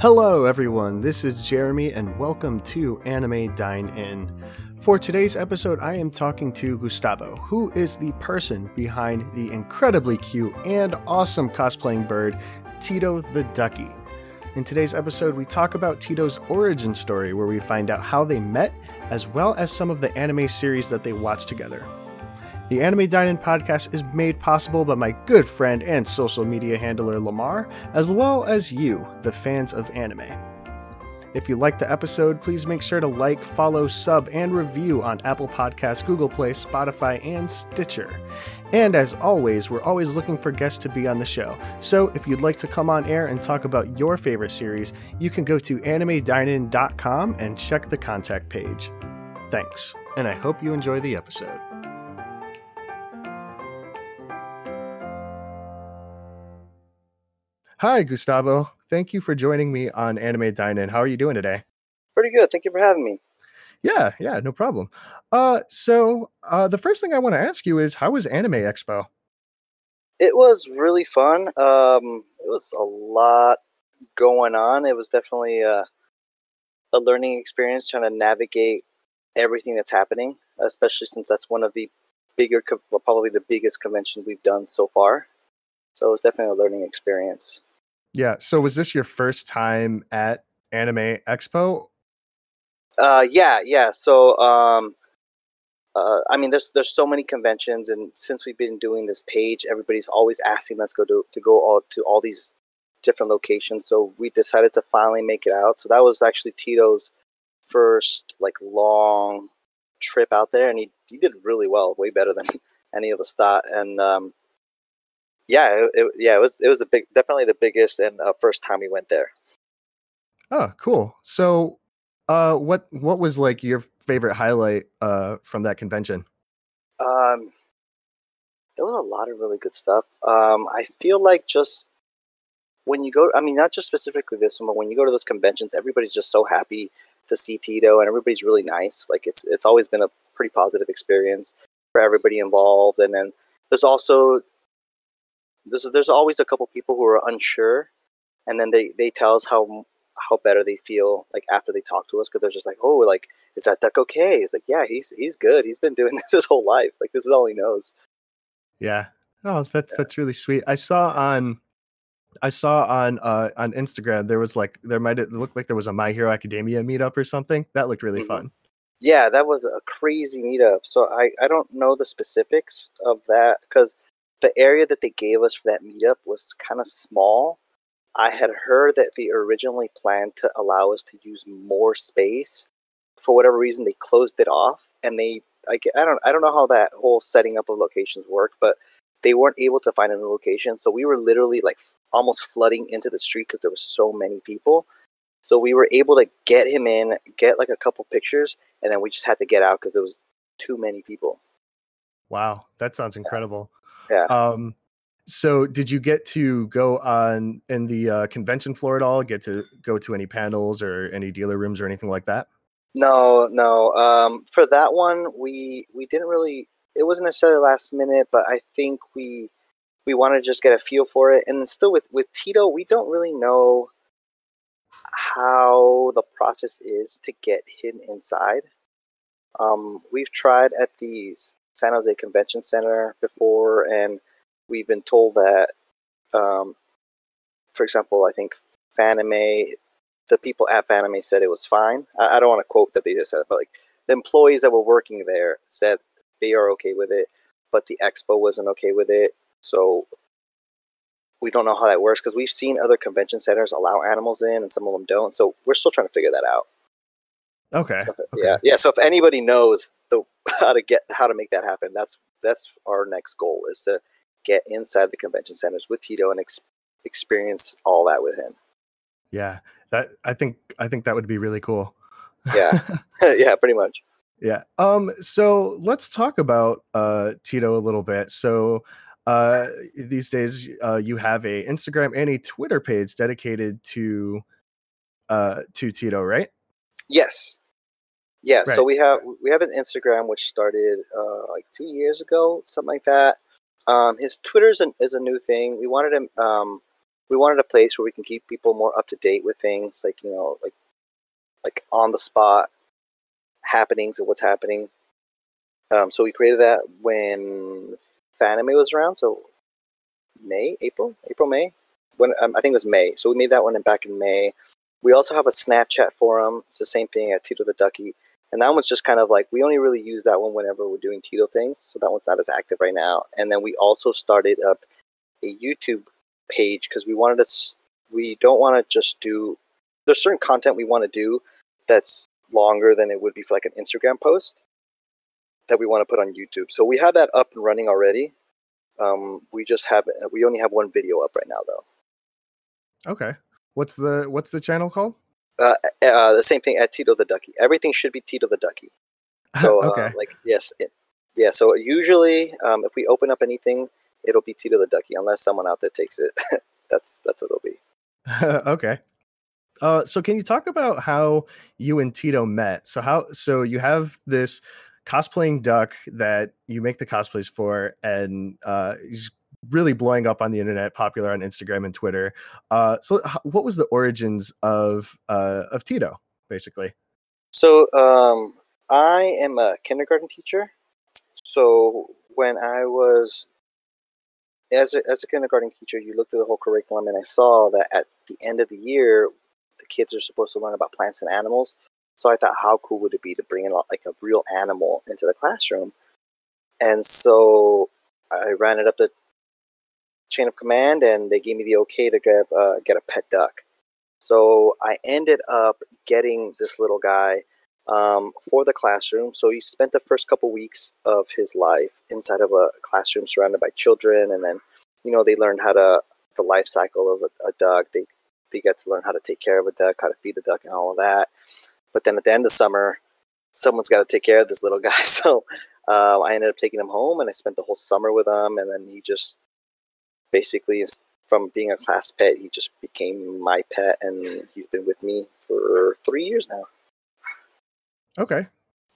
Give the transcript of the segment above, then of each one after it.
Hello, everyone. This is Jeremy, and welcome to Anime Dine In. For today's episode, I am talking to Gustavo, who is the person behind the incredibly cute and awesome cosplaying bird, Tito the Ducky. In today's episode, we talk about Tito's origin story, where we find out how they met, as well as some of the anime series that they watched together. The Anime Dine-In podcast is made possible by my good friend and social media handler Lamar, as well as you, the fans of anime. If you liked the episode, please make sure to like, follow, sub, and review on Apple Podcasts, Google Play, Spotify, and Stitcher. And as always, we're always looking for guests to be on the show. So if you'd like to come on air and talk about your favorite series, you can go to animedinein.com and check the contact page. Thanks, and I hope you enjoy the episode. Hi, Gustavo. Thank you for joining me on Anime Dine In. How are you doing today? Pretty good. Thank you for having me. Yeah, yeah, no problem. Uh, so uh, the first thing I want to ask you is, how was Anime Expo? It was really fun. Um, it was a lot going on. It was definitely a, a learning experience trying to navigate everything that's happening, especially since that's one of the bigger, probably the biggest convention we've done so far. So it was definitely a learning experience. Yeah. So was this your first time at Anime Expo? Uh, yeah, yeah. So, um, uh, I mean, there's there's so many conventions, and since we've been doing this page, everybody's always asking us go to to go all to all these different locations. So we decided to finally make it out. So that was actually Tito's first like long trip out there, and he he did really well, way better than any of us thought. And um, yeah, it, it, yeah, it was it was the big, definitely the biggest and uh, first time we went there. Oh, cool. So, uh, what what was like your favorite highlight uh from that convention? Um, there was a lot of really good stuff. Um, I feel like just when you go, I mean, not just specifically this one, but when you go to those conventions, everybody's just so happy to see Tito, and everybody's really nice. Like it's it's always been a pretty positive experience for everybody involved. And then there's also there's there's always a couple people who are unsure, and then they they tell us how how better they feel like after they talk to us because they're just like, oh, like is that duck okay? It's like, yeah, he's he's good. He's been doing this his whole life. Like this is all he knows. Yeah. Oh, that's that's really sweet. I saw on I saw on uh on Instagram there was like there might it looked like there was a My Hero Academia meetup or something. That looked really Mhm. fun. Yeah, that was a crazy meetup. So I I don't know the specifics of that because the area that they gave us for that meetup was kind of small. I had heard that they originally planned to allow us to use more space. For whatever reason, they closed it off, and they I, I don't I don't know how that whole setting up of locations worked, but they weren't able to find a new location. So we were literally like almost flooding into the street because there were so many people. So we were able to get him in, get like a couple pictures, and then we just had to get out because there was too many people. Wow, that sounds incredible. Yeah. Um so did you get to go on in the uh, convention floor at all? Get to go to any panels or any dealer rooms or anything like that? No, no. Um, for that one, we we didn't really. It wasn't necessarily last minute, but I think we we wanted to just get a feel for it. And still, with with Tito, we don't really know how the process is to get him inside. Um, we've tried at the S- San Jose Convention Center before, and we've been told that, um, for example, I think Fanime, the people at Fanime said it was fine. I, I don't want to quote that they just said it, but like the employees that were working there said they are okay with it, but the expo wasn't okay with it. So we don't know how that works because we've seen other convention centers allow animals in and some of them don't. So we're still trying to figure that out. Okay. So if- okay. Yeah, yeah. So if anybody knows the how to get how to make that happen, that's that's our next goal is to get inside the convention centers with Tito and ex- experience all that with him. Yeah. That I think I think that would be really cool. Yeah. yeah, pretty much. Yeah. Um. So let's talk about uh Tito a little bit. So, uh, these days, uh, you have a Instagram and a Twitter page dedicated to, uh, to Tito, right? Yes. Yeah. So we have we have his Instagram, which started uh, like two years ago, something like that. Um, his Twitter is, an, is a new thing. We wanted him. Um, we wanted a place where we can keep people more up to date with things, like you know, like like on the spot happenings of what's happening. Um, so we created that when Fanime was around, so May, April, April, May. When um, I think it was May. So we made that one back in May. We also have a Snapchat forum. It's the same thing at Tito the Ducky. And that one's just kind of like we only really use that one whenever we're doing Tito things. So that one's not as active right now. And then we also started up a YouTube page because we wanted to. We don't want to just do. There's certain content we want to do that's longer than it would be for like an Instagram post that we want to put on YouTube. So we have that up and running already. Um, we just have we only have one video up right now though. Okay. What's the what's the channel called? Uh, uh, the same thing at Tito the Ducky. Everything should be Tito the Ducky. So uh, like yes, it, yeah. So usually, um, if we open up anything, it'll be Tito the Ducky, unless someone out there takes it. that's that's what it'll be. okay. Uh, so can you talk about how you and Tito met? So how so you have this cosplaying duck that you make the cosplays for, and uh, he's really blowing up on the internet, popular on Instagram and Twitter. Uh, so what was the origins of uh, of Tito, basically? So um, I am a kindergarten teacher. So when I was as a, as a kindergarten teacher, you look through the whole curriculum, and I saw that at the end of the year, the kids are supposed to learn about plants and animals. So I thought, how cool would it be to bring in like a real animal into the classroom? And so I ran it up the chain of command, and they gave me the okay to get uh, get a pet duck. So I ended up getting this little guy um, for the classroom. So he spent the first couple weeks of his life inside of a classroom surrounded by children, and then you know they learned how to the life cycle of a, a duck. They they get to learn how to take care of a duck, how to feed a duck, and all of that. But then at the end of summer, someone's got to take care of this little guy. So uh, I ended up taking him home, and I spent the whole summer with him. And then he just basically is from being a class pet, he just became my pet, and he's been with me for three years now. Okay.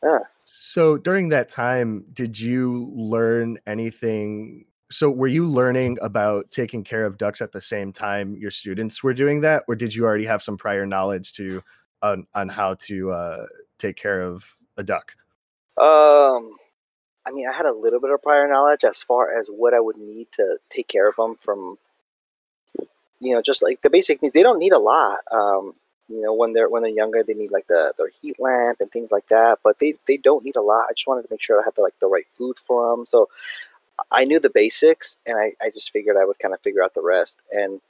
Yeah. So during that time, did you learn anything so were you learning about taking care of ducks at the same time your students were doing that or did you already have some prior knowledge to on, on how to uh, take care of a duck um i mean i had a little bit of prior knowledge as far as what i would need to take care of them from you know just like the basic needs. They don't need a lot um you know when they're when they're younger they need like the their heat lamp and things like that but they they don't need a lot. I just wanted to make sure i had the like the right food for them so I knew the basics, and I, I just figured I would kind of figure out the rest. And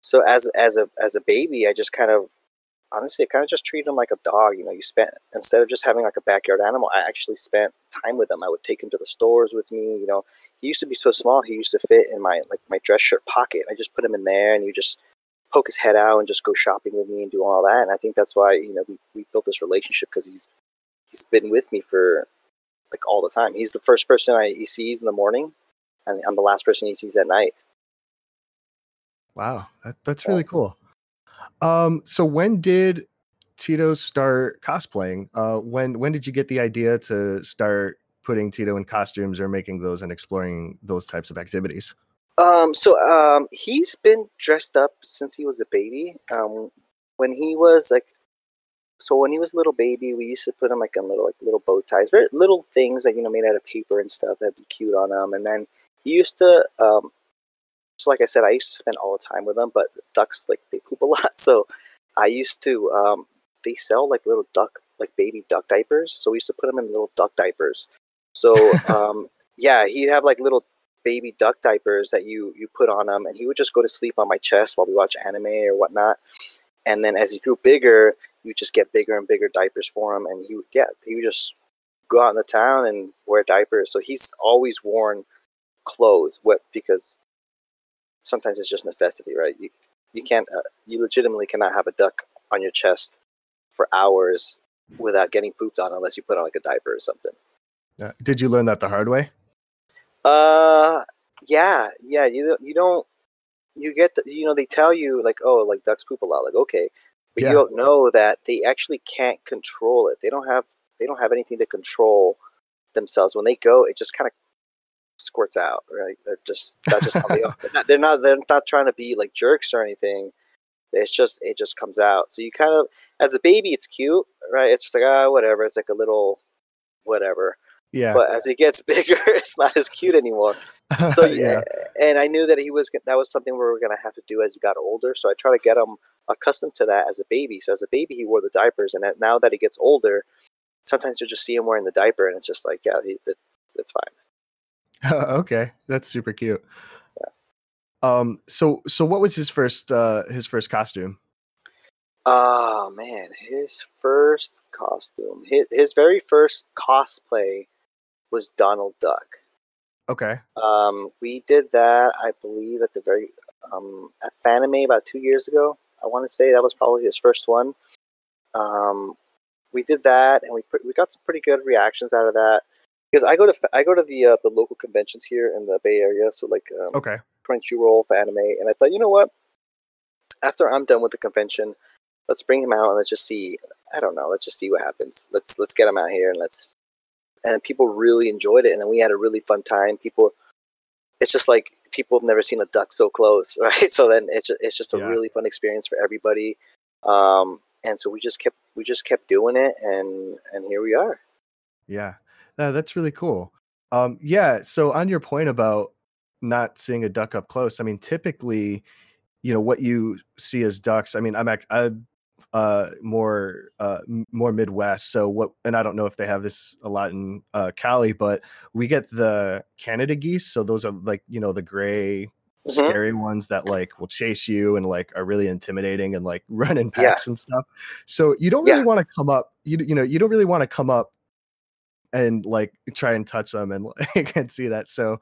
so as as a as a baby, I just kind of honestly, I kind of just treated him like a dog. You know, you spent instead of just having like a backyard animal, I actually spent time with him. I would take him to the stores with me. You know, he used to be so small; he used to fit in my like my dress shirt pocket. I just put him in there, and you just poke his head out and just go shopping with me and do all that. And I think that's why you know we, we built this relationship because he's he's been with me for like all the time. He's the first person I, he sees in the morning, and I'm the last person he sees at night. Wow, that, that's really cool. Um, so when did Tito start cosplaying? Uh, when when did you get the idea to start putting Tito in costumes or making those and exploring those types of activities? Um, so um, he's been dressed up since he was a baby. Um, when he was like so when he was a little baby, we used to put him like in little like little bow ties, very little things that you know made out of paper and stuff that'd be cute on him. And then he used to, um, so like I said, I used to spend all the time with them, But ducks like they poop a lot, so I used to. Um, they sell like little duck, like baby duck diapers. So we used to put them in little duck diapers. So um, yeah, he'd have like little baby duck diapers that you you put on him, and he would just go to sleep on my chest while we watch anime or whatnot. And then as he grew bigger, you just get bigger and bigger diapers for him, and he would get he would just go out in the town and wear diapers. So he's always worn clothes, what because sometimes it's just necessity, right? You you can't uh, you legitimately cannot have a duck on your chest for hours without getting pooped on unless you put on like a diaper or something. Uh, did you learn that the hard way? Uh, yeah, yeah. You you don't you get the, you know they tell you like oh like ducks poop a lot like okay but yeah. you don't know that they actually can't control it. They don't have they don't have anything to control themselves when they go. It just kind of squirts out. Right? They're just that's just how they are. They're not, they're not they're not trying to be like jerks or anything. It's just it just comes out. So you kind of as a baby, it's cute, right? It's just like ah, whatever. It's like a little whatever. Yeah. But as he gets bigger, it's not as cute anymore. So yeah, and I knew that he was that was something we were gonna have to do as he got older. So I try to get him accustomed to that as a baby. So as a baby, he wore the diapers, and now that he gets older, sometimes you just see him wearing the diaper, and it's just like, yeah, he, it's fine. okay, that's super cute. Yeah. Um. So so what was his first uh his first costume? Oh man, his first costume, his his very first cosplay was Donald Duck. Okay. Um, we did that, I believe, at the very um, at Fanime about two years ago. I want to say that was probably his first one. Um, we did that, and we we got some pretty good reactions out of that. Because I go to I go to the uh, the local conventions here in the Bay Area, so like um, okay, Crunchyroll for anime, and I thought, you know what? After I'm done with the convention, let's bring him out and let's just see. I don't know. Let's just see what happens. Let's let's get him out here and let's and people really enjoyed it, and then we had a really fun time. People, it's just like people have never seen a duck so close, right? So then it's just, it's just a yeah. really fun experience for everybody. Um, and so we just kept we just kept doing it, and and here we are. Yeah, uh, that's really cool. Um, yeah. So on your point about not seeing a duck up close, I mean, typically, you know, what you see as ducks. I mean, I'm act- I uh more uh more midwest so what and i don't know if they have this a lot in uh cali but we get the canada geese so those are like you know the gray mm-hmm. scary ones that like will chase you and like are really intimidating and like run in packs yeah. and stuff so you don't really yeah. want to come up you you know you don't really want to come up and like try and touch them and like and see that so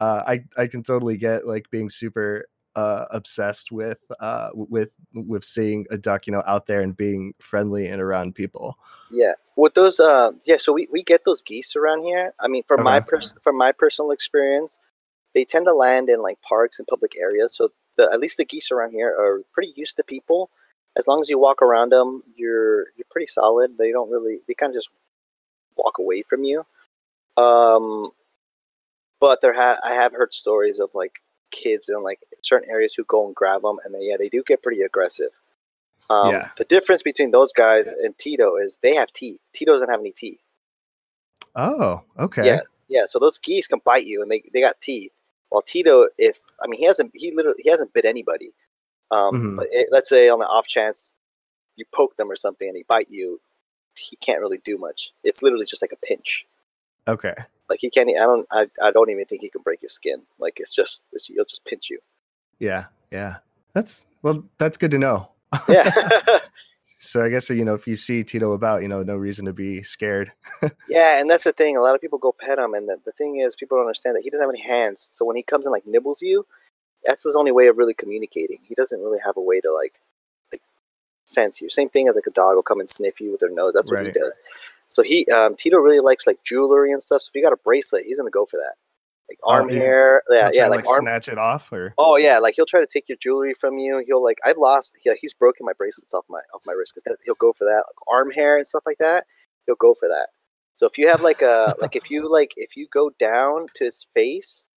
uh i i can totally get like being super uh, obsessed with uh, with with seeing a duck, you know, out there and being friendly and around people. Yeah, with those, uh, yeah. So we, we get those geese around here. I mean, from okay. my pers- from my personal experience, they tend to land in like parks and public areas. So the, at least the geese around here are pretty used to people. As long as you walk around them, you're you're pretty solid. They don't really they kind of just walk away from you. Um, but there ha- I have heard stories of like kids in like certain areas who go and grab them, and then yeah, they do get pretty aggressive. Um, yeah. The difference between those guys and Tito is they have teeth. Tito doesn't have any teeth. Oh, okay. Yeah, yeah. So those geese can bite you, and they, they got teeth. While Tito, if I mean he hasn't he literally he hasn't bit anybody. Um, mm-hmm. But it, let's say on the off chance you poke them or something and he bite you, he can't really do much. It's literally just like a pinch. Okay. Like he can't. I don't. I, I don't even think he can break your skin. Like it's just. It's, he'll just pinch you. Yeah. Yeah. That's well. That's good to know. Yeah. so I guess you know if you see Tito about, you know, no reason to be scared. yeah, and that's the thing. A lot of people go pet him, and the, the thing is, people don't understand that he doesn't have any hands. So when he comes and like nibbles you, that's his only way of really communicating. He doesn't really have a way to like like sense you. Same thing as like a dog will come and sniff you with their nose. That's what right. he does. So he um, Tito really likes like jewelry and stuff. So if you got a bracelet, he's gonna go for that. Like oh, arm hair, yeah, yeah, like, like arm... snatch it off, or oh yeah, like he'll try to take your jewelry from you. He'll like I've lost, yeah, he's broken my bracelets off my off my wrist because he'll go for that, like arm hair and stuff like that. He'll go for that. So if you have like a like if you like if you go down to his face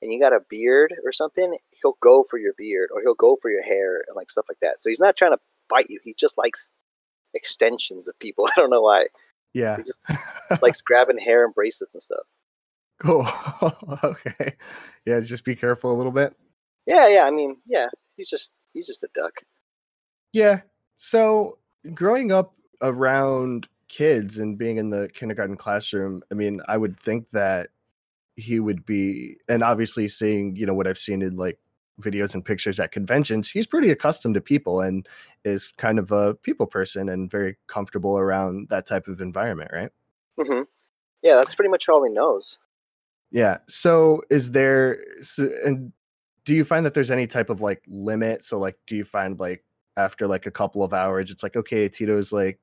and you got a beard or something, he'll go for your beard or he'll go for your hair and like stuff like that. So he's not trying to bite you. He just likes extensions of people. I don't know why. Yeah. he just likes grabbing hair and bracelets and stuff. Cool. okay. Yeah, just be careful a little bit. Yeah, yeah. I mean, yeah, he's just he's just a duck. Yeah. So growing up around kids and being in the kindergarten classroom, I mean, I would think that he would be and obviously seeing, you know, what I've seen in like videos and pictures at conventions, he's pretty accustomed to people and is kind of a people person and very comfortable around that type of environment, right? Mm-hmm. Yeah, that's pretty much all he knows. Yeah. So, is there, so, and do you find that there's any type of like limit? So, like, do you find like after like a couple of hours, it's like, okay, Tito's like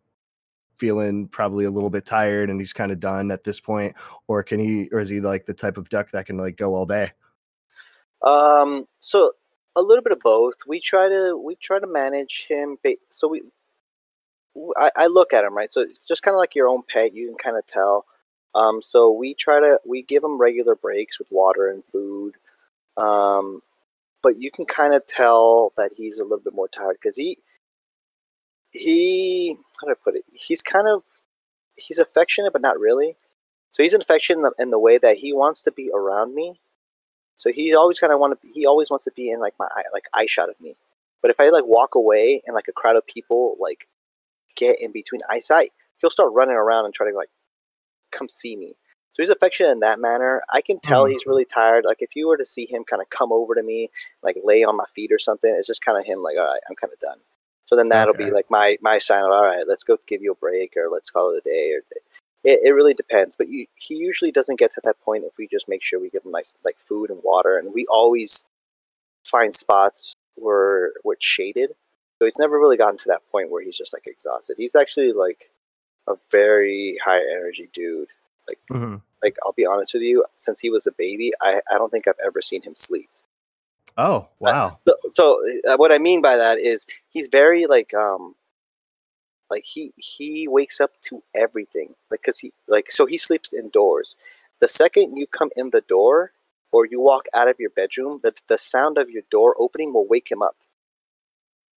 feeling probably a little bit tired and he's kind of done at this point, or can he, or is he like the type of duck that can like go all day? Um, so a little bit of both. We try to we try to manage him. So we, I, I look at him right. So just kind of like your own pet, you can kind of tell. Um, so we try to we give him regular breaks with water and food. Um, but you can kind of tell that he's a little bit more tired because he he how do I put it? He's kind of he's affectionate, but not really. So he's affectionate in the, in the way that he wants to be around me. So he always kind of want to. He always wants to be in like my eye, like eye shot of me. But if I like walk away and like a crowd of people like get in between eyesight, he'll start running around and try to like come see me. So he's affectionate in that manner. I can tell mm-hmm. he's really tired. Like if you were to see him kind of come over to me, like lay on my feet or something, it's just kind of him like, all right, I'm kind of done. So then that'll okay. be like my my sign of all right, let's go give you a break or let's call it a day or it, it really depends. But you, he usually doesn't get to that point if we just make sure we give him nice like food and water, and we always find spots where where it's shaded. So he's never really gotten to that point where he's just like exhausted. He's actually like a very high energy dude. Like mm-hmm. like I'll be honest with you, since he was a baby, I, I don't think I've ever seen him sleep. Oh uh, wow! Uh, so, so uh, what I mean by that is he's very like um like he he wakes up to everything like because he like so he sleeps indoors. The second you come in the door or you walk out of your bedroom, the the sound of your door opening will wake him up.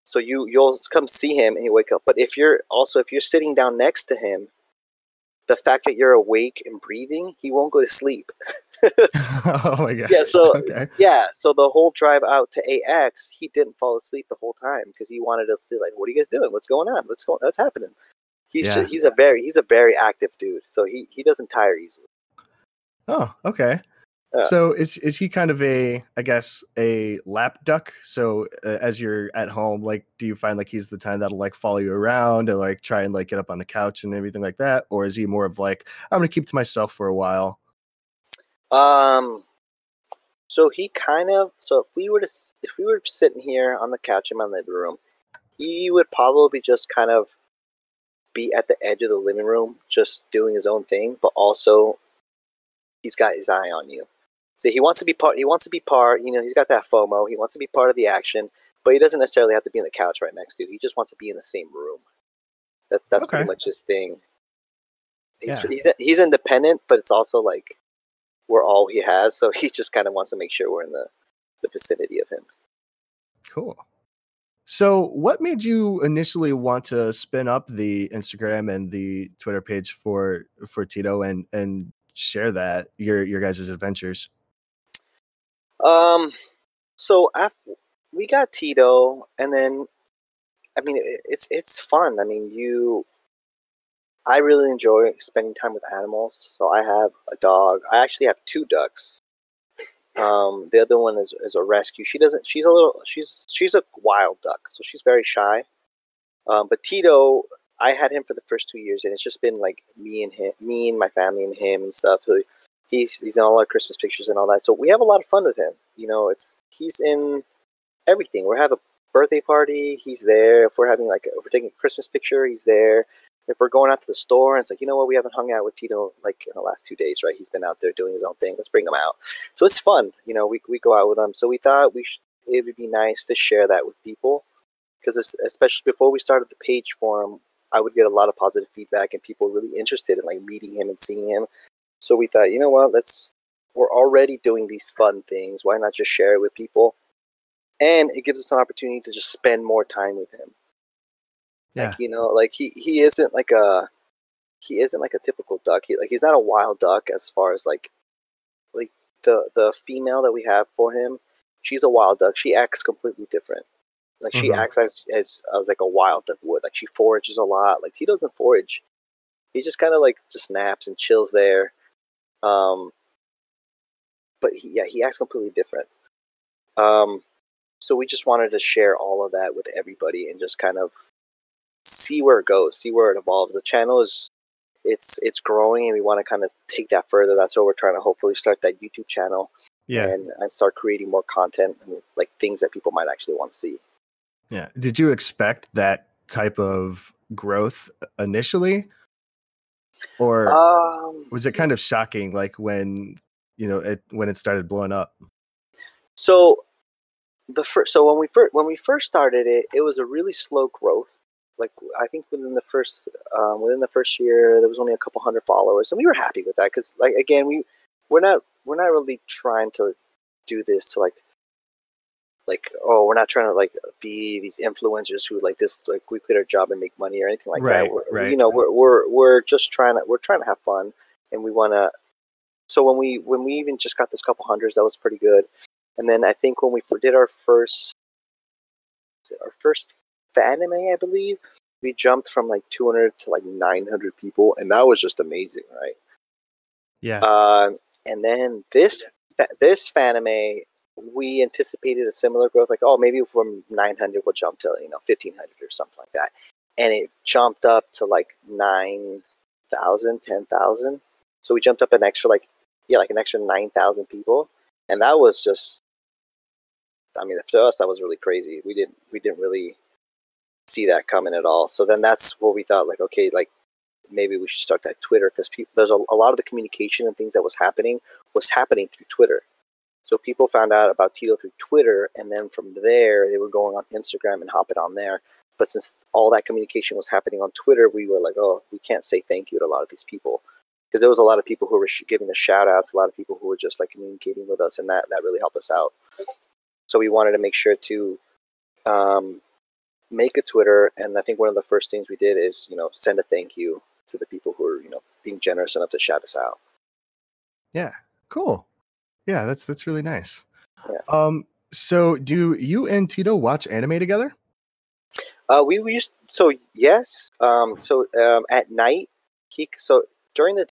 So you you'll come see him and you wake up. But if you're also if you're sitting down next to him the fact that you're awake and breathing, he won't go to sleep. oh my god. Yeah, so okay. yeah, so the whole drive out to AX, he didn't fall asleep the whole time because he wanted us to like, what are you guys doing? What's going on? What's going what's happening? He's yeah. he's a very he's a very active dude, so he he doesn't tire easily. Oh, okay. So is is he kind of a I guess a lap duck? So uh, as you're at home, like, do you find like he's the time that'll like follow you around and like try and like get up on the couch and everything like that, or is he more of like I'm gonna keep to myself for a while? Um, so he kind of so if we were to if we were sitting here on the couch in my living room, he would probably just kind of be at the edge of the living room, just doing his own thing, but also he's got his eye on you. So he wants to be part. He wants to be part. You know, he's got that FOMO. He wants to be part of the action, but he doesn't necessarily have to be on the couch right next to. you. He just wants to be in the same room. That that's okay. pretty much his thing. He's, yeah. he's he's independent, but it's also like we're all he has. So he just kind of wants to make sure we're in the the vicinity of him. Cool. So, what made you initially want to spin up the Instagram and the Twitter page for for Tito and and share that your your guys' adventures? Um, so after we got Tito, and then I mean it, it's it's fun. I mean you, I really enjoy spending time with animals. So I have a dog. I actually have two ducks. Um, the other one is, is a rescue. She doesn't. She's a little. She's she's a wild duck, so she's very shy. Um, but Tito, I had him for the first two years, and it's just been like me and him, me and my family and him and stuff. So he's he's in all our Christmas pictures and all that. So we have a lot of fun with him. You know, it's he's in everything. We have a birthday party, he's there. If we're having like if we're taking a Christmas picture, he's there. If we're going out to the store and it's like, you know what, we haven't hung out with Tito like in the last two days, right? He's been out there doing his own thing. Let's bring him out. So it's fun, you know. We we go out with him. So we thought we should, it would be nice to share that with people because especially before we started the page for him, I would get a lot of positive feedback and people really interested in like meeting him and seeing him. So we thought, you know what, let's we're already doing these fun things. Why not just share it with people? And it gives us an opportunity to just spend more time with him. Yeah. Like, you know, like he, he isn't like a he isn't like a typical duck. He like he's not a wild duck as far as like like the the female that we have for him, she's a wild duck. She acts completely different. Like she mm-hmm. acts as, as as like a wild duck would. Like she forages a lot. Like he doesn't forage. He just kind of like just naps and chills there. Um, but he, yeah, he acts completely different. Um, so we just wanted to share all of that with everybody and just kind of see where it goes, see where it evolves. The channel is it's it's growing and we want to kind of take that further. That's what we're trying to hopefully start that YouTube channel. Yeah. And, and start creating more content and like things that people might actually want to see. Yeah. Did you expect that type of growth initially? Or um, was it kind of shocking like when you know it when it started blowing up? So the first so when we first when we first started it, it was a really slow growth. like I think within the first um, within the first year there was only a couple hundred followers, and we were happy with that because like again we we're not we're not really trying to do this to like like oh we're not trying to like be these influencers who like this like we quit our job and make money or anything like Right, that. We're, right. You know we're, we're we're just trying to we're trying to have fun and we want to. So when we when we even just got this couple hundreds, that was pretty good. And then I think when we did our first our first anime, I believe, we jumped from like 200 to like 900 people, and that was just amazing, right? Yeah. Um, and then this this Fanime, we anticipated a similar growth, like oh maybe from 900 we'll jump to you know 1500 or something like that, and it jumped up to like 9,000, 10,000. So we jumped up an extra like yeah like an extra 9,000 people, and that was just. I mean, to us, that was really crazy. We didn't, we didn't really see that coming at all. So then that's what we thought, like, okay, like maybe we should start that Twitter because people there's a, a lot of the communication and things that was happening was happening through Twitter. So people found out about Tito through Twitter, and then from there they were going on Instagram and hopping on there. But since all that communication was happening on Twitter, we were like, oh, we can't say thank you to a lot of these people because there was a lot of people who were sh- giving us shout outs, a lot of people who were just like communicating with us, and that that really helped us out. So we wanted to make sure to um, make a Twitter, and I think one of the first things we did is you know send a thank you to the people who are you know being generous enough to shout us out. Yeah. Cool. Yeah, that's that's really nice. Yeah. Um. So, do you and Tito watch anime together? Uh, we, we used so yes. Um, so um, at night, he so during the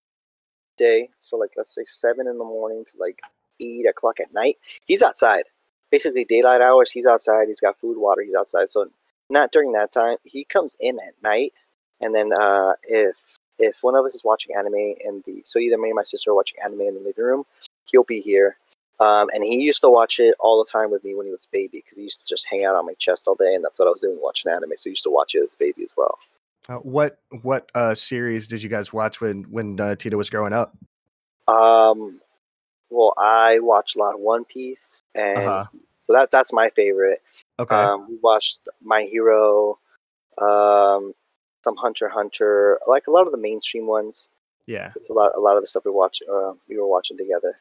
day, so like let's say seven in the morning to like eight o'clock at night, he's outside. Basically, daylight hours, he's outside. He's got food, water. He's outside. So not during that time. He comes in at night, and then uh, if if one of us is watching anime in the so either me and my sister are watching anime in the living room, he'll be here. Um, and he used to watch it all the time with me when he was a baby because he used to just hang out on my chest all day, and that's what I was doing watching anime. So he used to watch it as a baby as well. Uh, what what uh series did you guys watch when when uh, Tito was growing up? Um, well, I watched a lot of One Piece, and Uh-huh. so that that's my favorite. Okay. Um, we watched My Hero, um, some Hunter Hunter, like a lot of the mainstream ones. yeah. It's a lot a lot of the stuff we watch uh, we were watching together.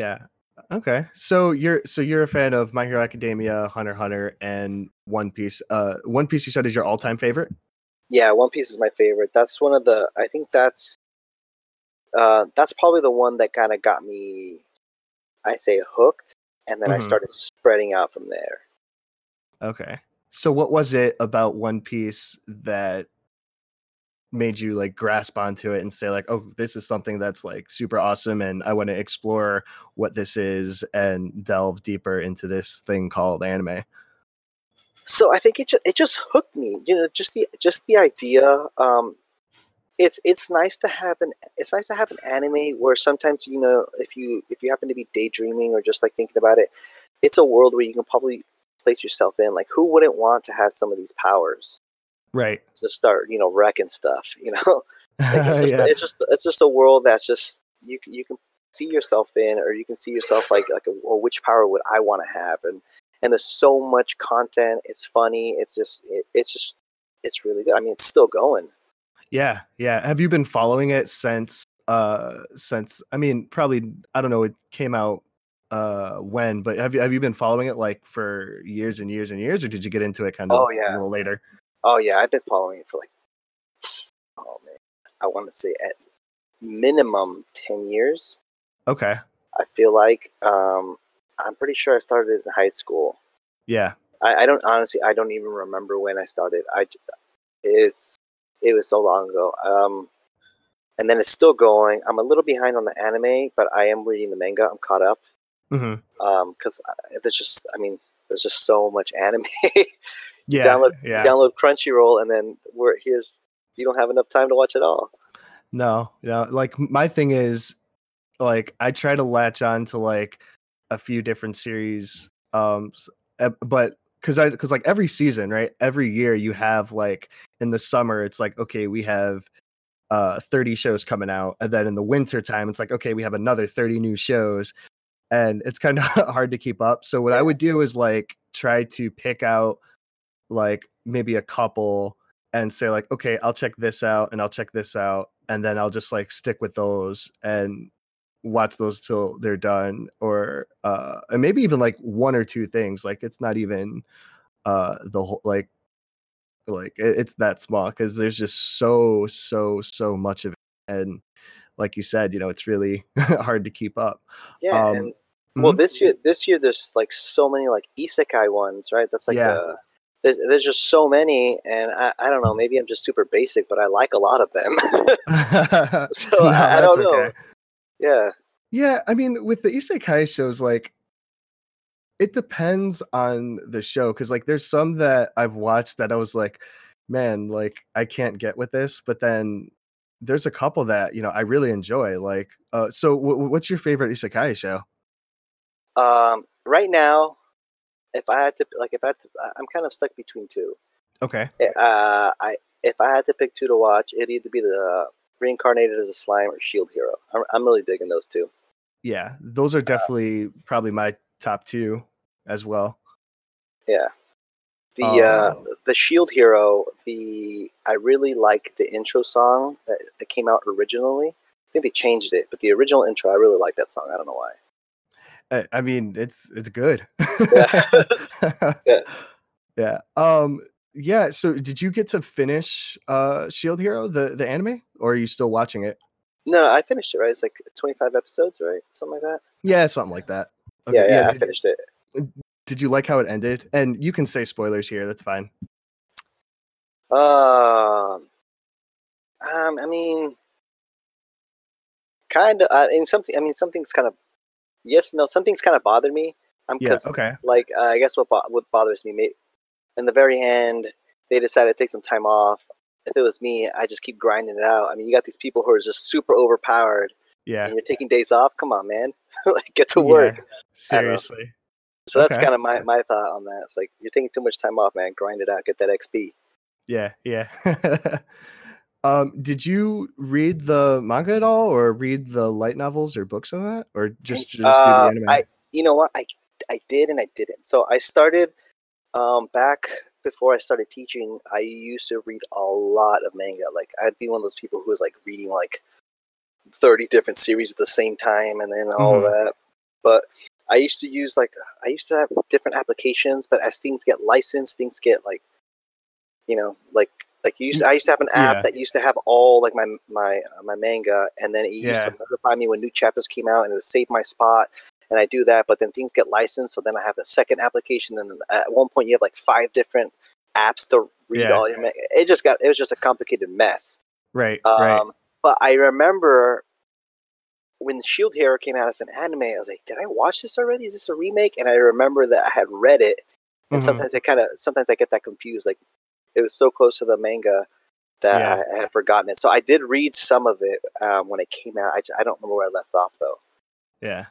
Yeah. Okay. So you're so you're a fan of My Hero Academia, Hunter Hunter, and One Piece. Uh, One Piece you said is your all time favorite. Yeah, One Piece is my favorite. That's one of the. I think that's. Uh, that's probably the one that kind of got me. I say hooked, and then I Mhm. started spreading out from there. Okay. So what was it about One Piece that made you like grasp onto it and say like, oh, this is something that's like super awesome, and I want to explore what this is and delve deeper into this thing called anime. so I think it just it just hooked me. You know, just the just the idea. Um, it's it's nice to have an it's nice to have an anime where sometimes you know if you if you happen to be daydreaming or just like thinking about it, it's a world where you can probably place yourself in. Like, who wouldn't want to have some of these powers? Right. Just start you know wrecking stuff. You know, like it's, just, yeah. it's just it's just a world that's just you you can see yourself in, or you can see yourself like like well, which power would I want to have? And and there's so much content. It's funny. It's just it, it's just it's really good. I mean, it's still going. Yeah, yeah. Have you been following it since uh since I mean probably I don't know it came out uh when, but have you have you been following it like for years and years and years or did you get into it kind of Oh, yeah. a little later? Oh yeah, I've been following it for like oh man, I want to say at minimum ten years. Okay. I feel like um, I'm pretty sure I started in high school. Yeah. I, I don't honestly I don't even remember when I started. I it's it was so long ago. Um, and then it's still going. I'm a little behind on the anime, but I am reading the manga. I'm caught up Mhm. Um, because there's just I mean there's just so much anime. Yeah. download yeah. download Crunchyroll, and then we're here's you don't have enough time to watch it all. No, no. Like my thing is, like I try to latch on to like a few different series, um, but because I because like every season, right? Every year you have like in the summer, it's like okay, we have uh 30 shows coming out, and then in the winter time, it's like okay, we have another 30 new shows, and it's kind of hard to keep up. So what I would do is like try to pick out like maybe a couple and say like, okay, I'll check this out and I'll check this out, and then I'll just like stick with those and watch those till they're done, or uh, and maybe even like one or two things. Like it's not even uh the whole like like it's that small because there's just so so so much of it, and like you said, you know, it's really hard to keep up. Yeah, Um, and well, mhm. this year, this year, there's like so many like isekai ones, right? That's like Yeah. the there's, there's just so many, and I, I don't know. Maybe I'm just super basic, but I like a lot of them. so No, I, I don't know. okay. Yeah, Yeah, I mean, with the isekai shows, like it depends on the show because, like, there's some that I've watched that I was like, man, like I can't get with this, but then there's a couple that you know I really enjoy. Like, uh, so w- what's your favorite isekai show? um, right now, if I had to like, if I had to, I'm kind of stuck between two. Okay, Uh, I if I had to pick two to watch, it'd either be the reincarnated as a slime or Shield Hero. I'm, I'm really digging those two. yeah, those are definitely probably my top two as well. Yeah. The uh, Oh. the Shield Hero, the I really like the intro song that, that came out originally. I think they changed it, but the original intro, I really like that song. I don't know why. I, I mean, it's it's good. Yeah. Yeah. yeah. Um. Yeah. So, did you get to finish uh Shield Hero the the anime, or are you still watching it? No, I finished it. Right, it's like 25 episodes, right? Something like that. Yeah, something like that. yeah, yeah, I Did, finished it. did you like how it ended? And you can say spoilers here. That's fine. Um, um, I mean, kind of. I mean, something. I mean, something's kind of. Yes, no, something's kind of bothered me. I'm Yeah. because Okay. like uh, I guess what bo- what bothers me, may- in the very end, they decided to take some time off. If it was me, I just keep grinding it out. I mean, you got these people who are just super overpowered, Yeah. and you're taking days off. Come on, man, like get to work. I. Seriously. So that's Okay. kind of my my thought on that. It's like you're taking too much time off, man. Grind it out, get that XP. Yeah. Yeah. um. Did you read the manga at all, or read the light novels or books on that, or just just Uh, do the anime? I you know what I I did and I didn't. So I started um back before I started teaching. I used to read a lot of manga. Like I'd be one of those people who was like reading like thirty different series at the same time, and then all Mhm. that. But I used to use like I used to have different applications, but as things get licensed, things get like you know like like you used to, I used to have an app Yeah. that used to have all like my my uh, my manga, and then it used Yeah. to notify me when new chapters came out, and it would save my spot and I do that, but then things get licensed, so then I have the second application, and at one point you have like five different apps to read Yeah. all your. ma- It just got it was just a complicated mess. right. Um, right. But I remember when Shield Hero came out as an anime, I was like, did I watch this already? Is this a remake? And I remember that I had read it, and Mhm. sometimes I kind of sometimes I get that confused. Like it was so close to the manga that Yeah. I, I had forgotten it. So I did read some of it um, when it came out. I, I don't remember where I left off though. Yeah.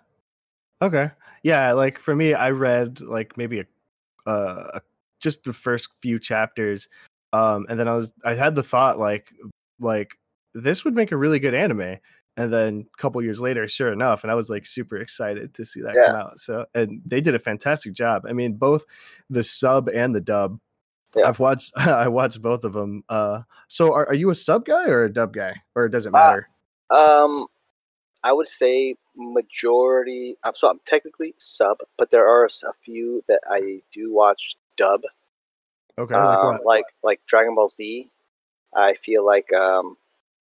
Okay. Yeah, like for me, I read like maybe a, uh, a just the first few chapters, um, and then I was I had the thought like like this would make a really good anime, and then a couple years later, sure enough, and I was like super excited to see that come out. So and they did a fantastic job. I mean, both the sub and the dub. Yeah. I've watched I watched both of them. Uh, so are, are you a sub guy or a dub guy, or it doesn't Uh, matter? Um, I would say majority. I'm so I'm technically sub, but there are a few that I do watch dub. okay, like um, what? like like Dragon Ball Z. I feel like um,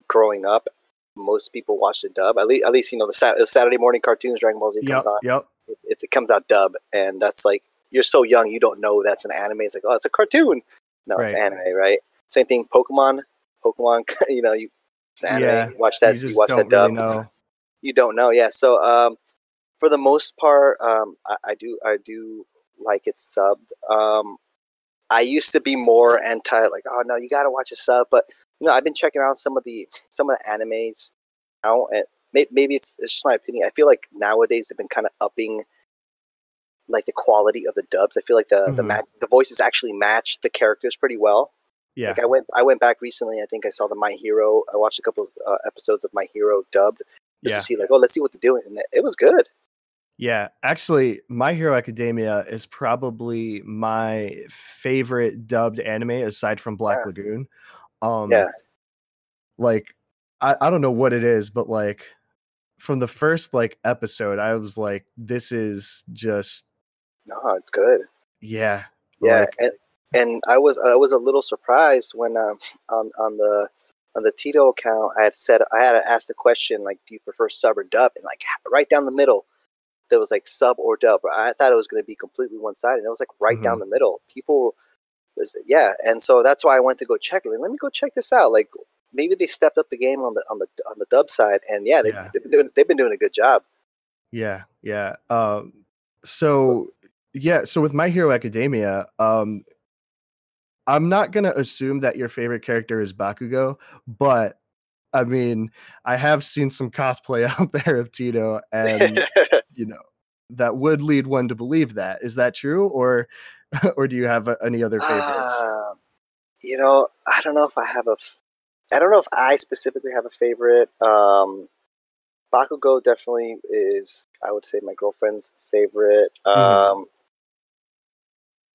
growing up, most people watch the dub. At least, at least you know the, Saturday morning cartoons. Dragon Ball Z Yep, comes on. yep. It, it comes out dub, and that's like you're so young, you don't know that's an anime. It's like oh, it's a cartoon. No, it's anime, right? Same thing. Pokemon. Pokemon. You know, you it's anime. Yeah, you watch that. you You, watch don't that really dub. know. You don't know, yeah. So um, for the most part, um, I, I do I do like it subbed. Um, I used to be more anti, like, oh no, you got to watch a sub. But you know, I've been checking out some of the some of the animes now, and may, maybe it's it's just my opinion. I feel like nowadays they've been kind of upping like the quality of the dubs. I feel like the the Mhm. ma- the voices actually match the characters pretty well. Yeah. Like I went I went back recently. I think I saw the My Hero. I watched a couple of uh, episodes of My Hero dubbed just Yeah. to see like, oh, let's see what they're doing, and it, it was good. Yeah, actually, My Hero Academia is probably my favorite dubbed anime aside from Black Yeah. Lagoon. Um, Yeah. like I, I don't know what it is, but like from the first like episode, I was like, this is just No, it's good. yeah, Yeah, like, and and I was I was a little surprised when um on on the on the Tito account I had said I had asked the question like do you prefer sub or dub and like right down the middle there was like sub or dub. I thought it was going to be completely one sided. and It was like right down the middle. People, yeah, and so that's why I went to go check it. Like, let me go check this out. Like maybe they stepped up the game on the on the on the dub side, and yeah, they, Yeah. have been doing they've been doing a good job. Yeah, yeah. Um, so, yeah, so with My Hero Academia, um, I'm not gonna assume that your favorite character is Bakugo, but I mean, I have seen some cosplay out there of Tito, and you know that would lead one to believe that. Is that true, or or do you have uh, any other favorites? Um, you know, I don't know if I have a. f- I don't know if I specifically have a favorite. Um, Bakugo definitely is. I would say my girlfriend's favorite. Mhm. Um,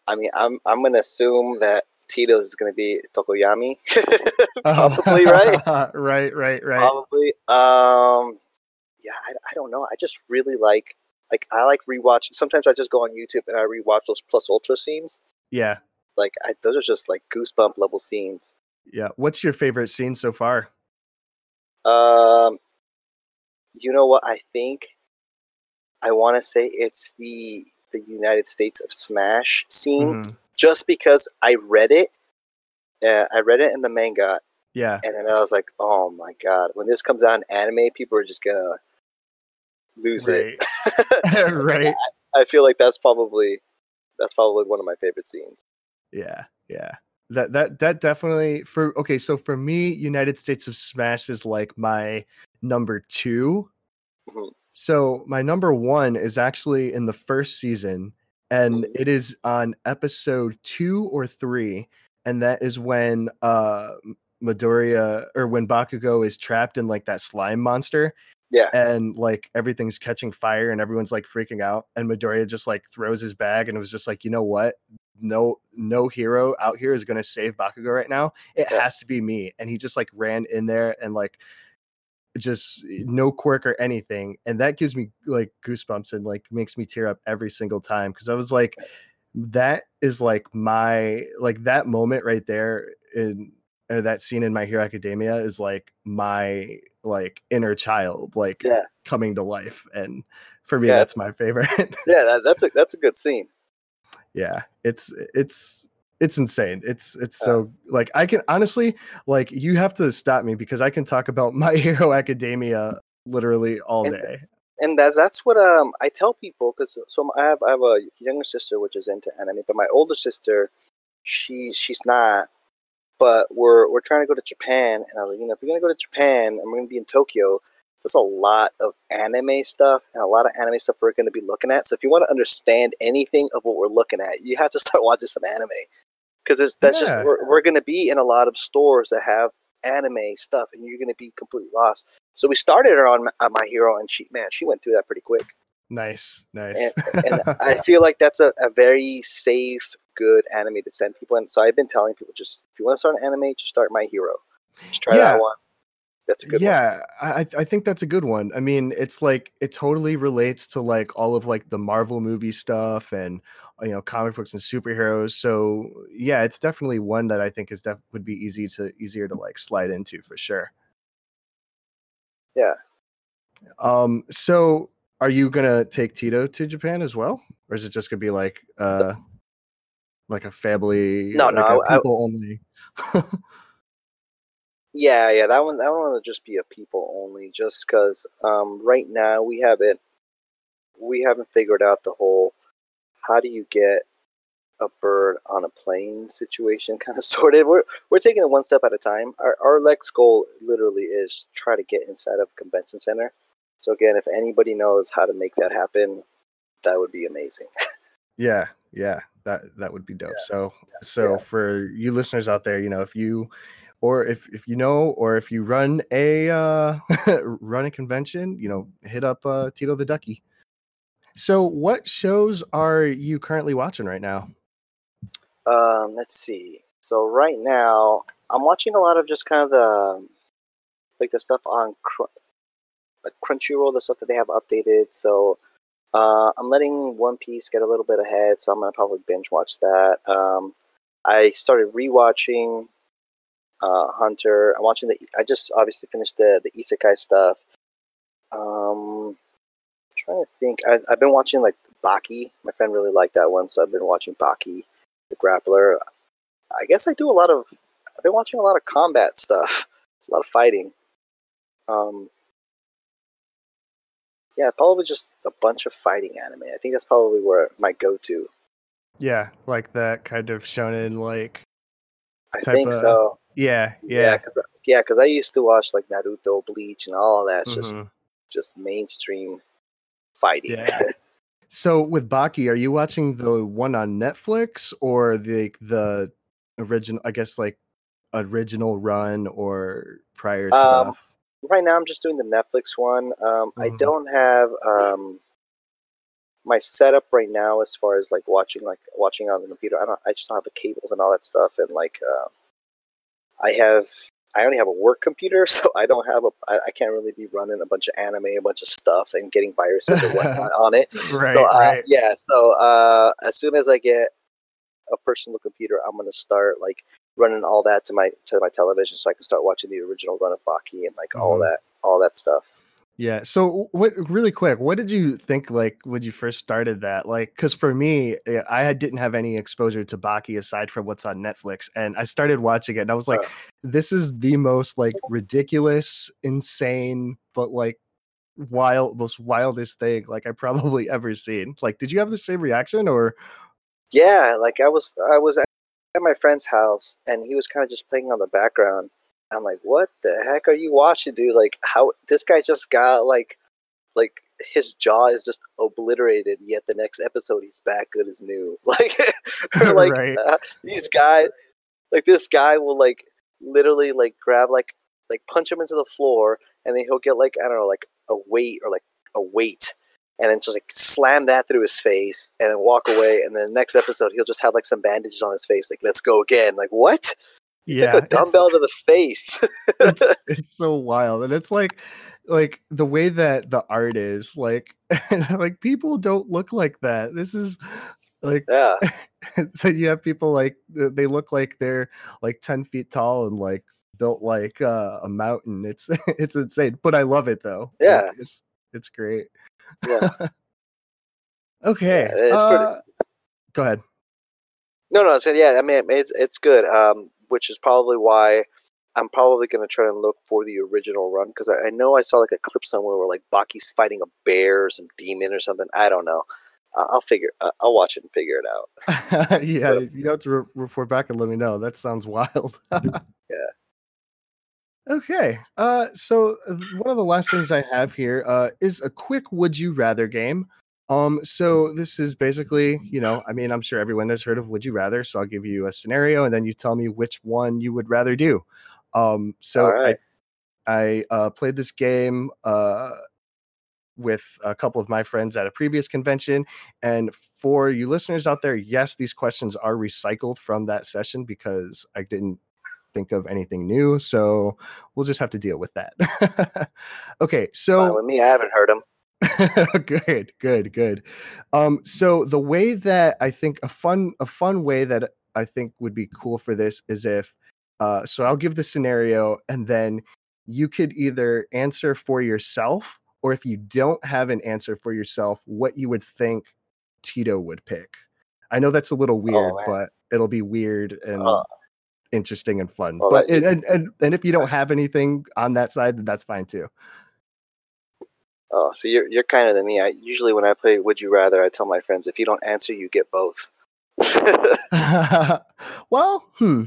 I mean, I'm I'm gonna assume that Tito's is gonna be Tokoyami. Probably right. right, right, right. Probably. Um, yeah, I, I don't know. I just really like like I like rewatching. Sometimes I just go on YouTube and I rewatch those plus ultra scenes. Yeah, Like I, those are just like goosebump level scenes. yeah. What's your favorite scene so far? Um, you know what? I think I want to say it's the the United States of Smash scenes, just because I read it. Uh, I read it in the manga, Yeah, and then I was like, "Oh my god!" When this comes out in anime, people are just gonna lose it. right, right. I feel like that's probably that's probably one of my favorite scenes. Yeah, yeah. That that that definitely for okay, so for me, United States of Smash is like my number 2. Mhm. So my number 1 is actually in the first season and Mhm. it is on episode 2 or 3 and that is when uh Midoriya or when Bakugo is trapped in like that slime monster Yeah, and like everything's catching fire and everyone's like freaking out and Midoriya just like throws his bag and it was just like you know what no no hero out here is going to save Bakugo right now it Yeah. has to be me and he just like ran in there and like just eh, no quirk or anything and that gives me like goosebumps and like makes me tear up every single time because I was like that is like my like that moment right there in or that scene in My Hero Academia is like my like inner child like Yeah. coming to life and for me Yeah. that's my favorite yeah, that, that's a that's a good scene. yeah it's it's it's insane it's it's so like i can honestly like you have to stop me because i can talk about my hero academia literally all And- day and that, that's what um I tell people because so I have I have a younger sister which is into anime, but my older sister, she she's not. But we're we're trying to go to Japan, and I was like, you know, if we're gonna go to Japan and we're gonna be in Tokyo, there's a lot of anime stuff and a lot of anime stuff we're gonna be looking at. So if you want to understand anything of what we're looking at, you have to start watching some anime because that's just we're, we're gonna be in a lot of stores that have anime stuff, and you're gonna be completely lost. So we started her on uh, My Hero, and she man, she went through that pretty quick. nice nice And I feel like that's a, a very safe, good anime to send people in. So I've been telling people just if you want to start an anime, just start My Hero. Just try Yeah. that one. That's a good one. yeah I, I think that's a good one i mean it's like it totally relates to like all of like the marvel movie stuff and you know comic books and superheroes so yeah it's definitely one that i think is def- would be easy to easier to like slide into for sure. Yeah. um so are you gonna take tito to japan as well? Or is it just gonna be like uh like a family No, like no, I- I- people only? Yeah, yeah, that one that one will just be a people only, just because um, right now we haven't we haven't figured out the whole how do you get a bird on a plane situation kind of sorted. We're we're taking it one step at a time. Our our next goal literally is try to get inside of a convention center. So again, if anybody knows how to make that happen, that would be amazing. Yeah, yeah, that that would be dope. So so yeah. for you listeners out there, you know, if you or if if you know or if you run a uh run a convention, you know, hit up uh Tito the Ducky. So, what shows are you currently watching right now? Um, let's see. So right now, I'm watching a lot of just kind of the like the stuff on Cr- like Crunchyroll, the stuff that they have updated. So uh, I'm letting One Piece get a little bit ahead, so I'm gonna probably binge watch that. Um, I started rewatching uh, Hunter. I'm watching the. I just obviously finished the the Isekai stuff. Um, trying to think. I, I've been watching like Baki. My friend really liked that one, so I've been watching Baki, the Grappler. I guess I do a lot of. I've been watching a lot of combat stuff. There's a lot of fighting. Um, yeah, probably just a bunch of fighting anime. I think that's probably where my go-to. Yeah, like that kind of shonen, like I think of- so. yeah, Yeah, yeah. because yeah, because I used to watch like Naruto, Bleach, and all of that. It's just mhm. just mainstream fighting. Yeah. So with Baki, are you watching the one on Netflix or the the original? I guess like original run or prior Um, stuff. right now, I'm just doing the Netflix one. Um, I Mhm. don't have um, my setup right now as far as like watching like watching on the computer. I don't. I just don't have the cables and all that stuff. And like, uh, I have. I only have a work computer, so I don't have a. I, I can't really be running a bunch of anime, a bunch of stuff, and getting viruses or whatnot on it. Right, so uh, right. yeah, so uh, as soon as I get a personal computer, I'm gonna start like running all that to my to my television, so I can start watching the original run of Baki and like all Mhm. that all that stuff. Yeah. So what really quick, what did you think like when you first started that? Like cuz for me, eh, I didn't have any exposure to Baki aside from what's on Netflix and I started watching it and I was like this is the most like ridiculous, insane, but like wild most wildest thing like I probably ever seen. Like did you have the same reaction or Yeah, like I was I was at my friend's house and he was kind of just playing on the background. I'm like, what the heck are you watching, dude? Like how this guy just got like like his jaw is just obliterated, yet the next episode he's back good as new. Like or like Right. uh, these guys like this guy will like literally like grab like like punch him into the floor and then he'll get like I don't know like a weight or like a weight and then just like slam that through his face and then walk away and then the next episode he'll just have like some bandages on his face like let's go again like what he yeah, took a dumbbell to the face. It's, it's so wild and it's like like the way that the art is like like people don't look like that. This is like yeah. so you have people like they look like they're like 10 feet tall and like built like uh, a mountain. It's it's insane but i love it though. Like, Yeah. it's it's great. Yeah. Okay Yeah, it's pretty- uh, go ahead. No no so yeah i mean it's, it's good. Um which is probably why i'm probably going to try and look for the original run because I, I know i saw like a clip somewhere where like baki's fighting a bear or some demon or something. I don't know. Uh, i'll figure uh, i'll watch it and figure it out. Yeah you have to re- report back and let me know. That sounds wild. Yeah. okay uh so uh, one of the last things i have here uh is a quick would you rather game um so this is basically you know i mean i'm sure everyone has heard of would you rather so i'll give you a scenario and then you tell me which one you would rather do um so right. i i uh played this game uh with a couple of my friends at a previous convention. And for you listeners out there, yes, these questions are recycled from that session because I didn't think of anything new. So we'll just have to deal with that. okay. Fine So with me i haven't heard him good, good, good. Um, so the way that I think a fun, a fun way that I think would be cool for this is if, uh, so I'll give the scenario and then you could either answer for yourself or if you don't have an answer for yourself, what you would think Tito would pick. I know that's a little weird, man. but it'll be weird and Uh, interesting and fun. well, but and, and and and if you don't have anything on that side, then that's fine too. Oh so you're, you're kind of than me i usually when i play would you rather i tell my friends if you don't answer you get both well, hmm.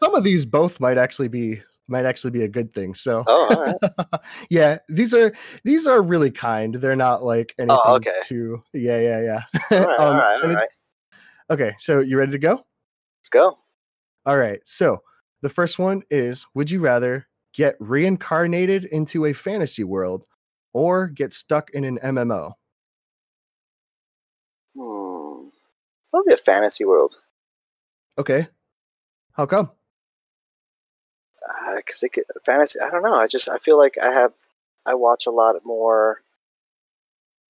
Some of these both might actually be might actually be a good thing. So oh all right yeah, these are these are really kind. They're not like anything Oh, okay. too yeah, yeah, yeah. all right Um, right all and it- Okay, so you ready to go? let's go All right. So the first one is would you rather get reincarnated into a fantasy world or get stuck in an MMO? Hmm. Probably a fantasy world. Okay. How come? Because it could, fantasy. I don't know. I just I feel like I have I watch a lot more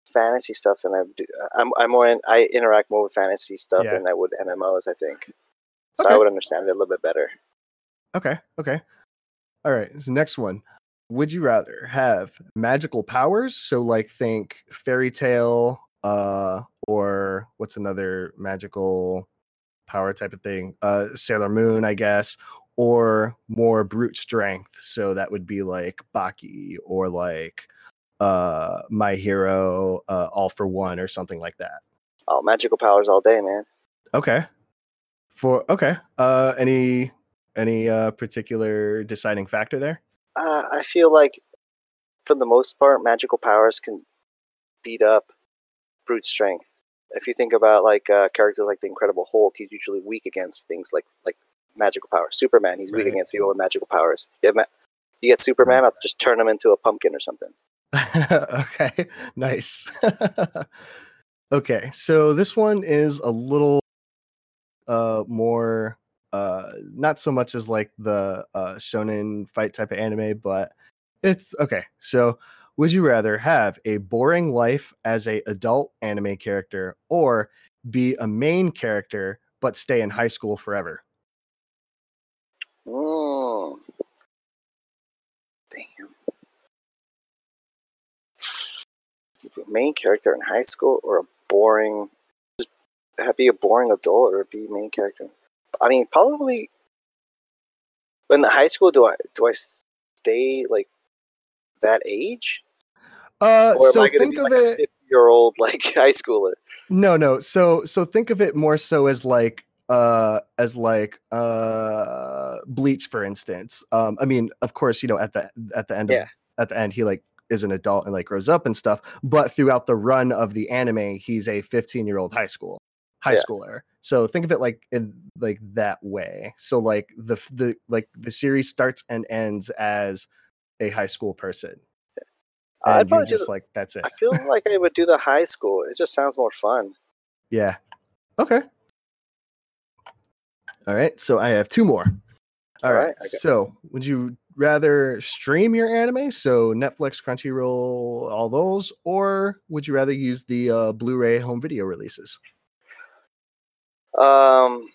fantasy stuff than I do. I'm I'm more in, I interact more with fantasy stuff Yeah. than I would MMOs. I think. So Okay. I would understand it a little bit better. Okay. Okay. All right. So next one. Would you rather have magical powers? So like think fairy tale, uh, or what's another magical power type of thing? Uh Sailor Moon, I guess, or more brute strength. So that would be like Baki or like uh My Hero, uh All for One or something like that. Oh, magical powers all day, man. Okay. For okay. Uh any any uh particular deciding factor there? Uh, I feel like, for the most part, magical powers can beat up brute strength. If you think about like uh, characters like the Incredible Hulk, he's usually weak against things like like magical powers. Superman, he's weak against people with magical powers. You, ma- you get Superman, I'll just turn him into a pumpkin or something. okay, nice. okay, so this one is a little uh more uh not so much as like the uh shonen fight type of anime, but it's okay. So would you rather have a boring life as a adult anime character or be a main character but stay in high school forever? Mm. Damn. Main character in high school or a boring, be a boring adult or be main character. I mean, probably. In the high school, do I do I stay like that age, Uh or am so I think be of like it fifty-year-old like high schooler? No, no. So so think of it more so as like uh as like uh bleach for instance. Um I mean, of course, you know at the at the end of Yeah. at the end he like is an adult and like grows up and stuff, but throughout the run of the anime, he's a 15-year-old high school high Yeah. schooler. So think of it like in like that way. So like the the like the series starts and ends as a high school person. I'd probably just the- like that's it. I feel like I would do the high school. It just sounds more fun. Yeah. Okay. All right. So I have two more. All All right. right, So would you rather stream your anime, so Netflix, Crunchyroll, all those, or would you rather use the uh, Blu-ray home video releases? Um.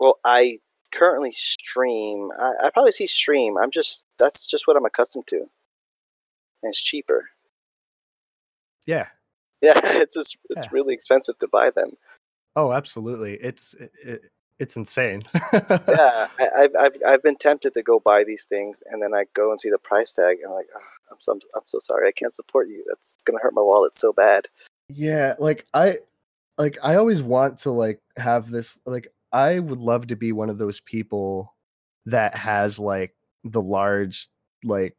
Well, I currently stream. I, I probably see stream. I'm just that's just what I'm accustomed to. And it's cheaper. Yeah. Yeah, it's just it's Yeah. really expensive to buy them. Oh, absolutely. It's it, it, it's insane. Yeah, I, I've, I've I've been tempted to go buy these things, and then I go and see the price tag, and I'm like, oh, I'm so I'm so sorry, I can't support you. That's gonna hurt my wallet so bad. yeah like i like i always want to like have this like i would love to be one of those people that has like the large like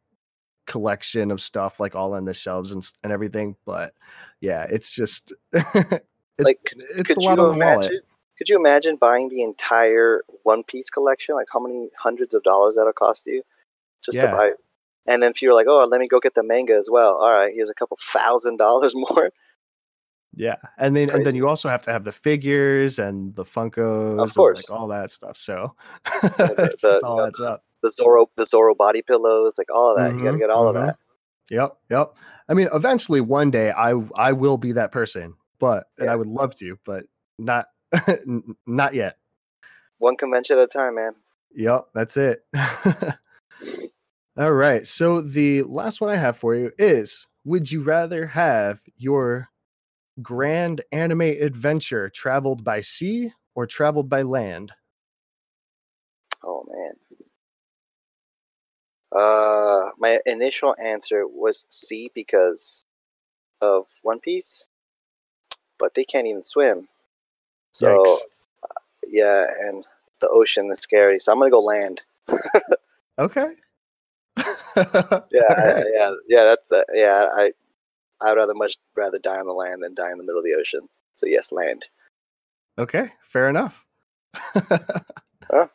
collection of stuff like all on the shelves and, and everything but yeah it's just it- Like, it's Could a lot you on the wallet imagine? Could you imagine buying the entire One Piece collection? Like how many hundreds of dollars that'll cost you just Yeah. to buy? And then if you're like, oh, let me go get the manga as well. All right, here's a couple thousand dollars more. Yeah and then and then you also have to have the figures and the funkos and, course. like all that stuff so the- the- all adds up The Zoro, the Zoro body pillows, like all of that. You got to Mhm, get all of mhm. that. Yep, yep. I mean, eventually one day I I will be that person, but and I would love to, but not not yet. One convention at a time, man. Yep, that's it. All right. So the last one I have for you is would you rather have your grand anime adventure traveled by sea or traveled by land? Oh man. Uh, my initial answer was sea because of One Piece, but they can't even swim. So Yikes. yeah, and the ocean is scary. So I'm gonna go land. Okay. Yeah, I, yeah, yeah. That's uh, yeah. I I'd rather much rather die on the land than die in the middle of the ocean. So yes, land. Okay, fair enough. Huh.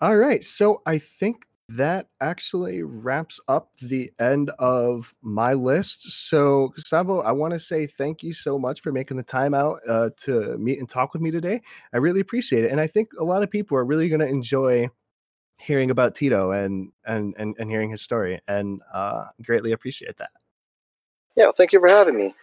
All right, so I think that actually wraps up the end of my list. So, Gustavo, I want to say thank you so much for making the time out uh, to meet and talk with me today. I really appreciate it, and I think a lot of people are really going to enjoy hearing about Tito and and and, and hearing his story, and uh, greatly appreciate that. Yeah, well, thank you for having me.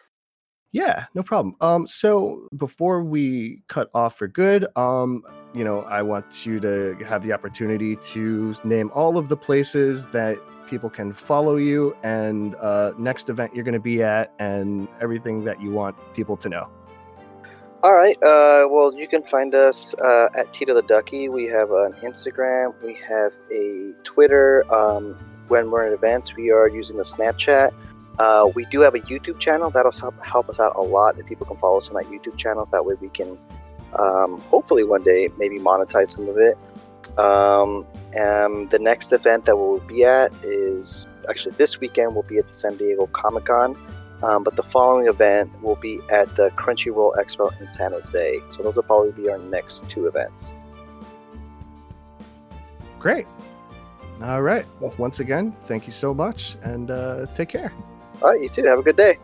Yeah, no problem. Um, so before we cut off for good, um, you know, I want you to have the opportunity to name all of the places that people can follow you and uh, next event you're going to be at and everything that you want people to know. All right. Uh, well, you can find us uh, at Tito the Ducky. We have an Instagram. We have a Twitter. Um, when we're in events, we are using the Snapchat. Uh, we do have a YouTube channel that'll help, help us out a lot if people can follow us on that YouTube channel. So that way we can um, hopefully one day maybe monetize some of it. Um, and the next event that we'll be at is actually this weekend. We'll be at the San Diego Comic Con. Um, but the following event will be at the Crunchyroll Expo in San Jose. So those will probably be our next two events. Great. All right. Well, once again, thank you so much and uh, take care. All right, you too. Have a good day.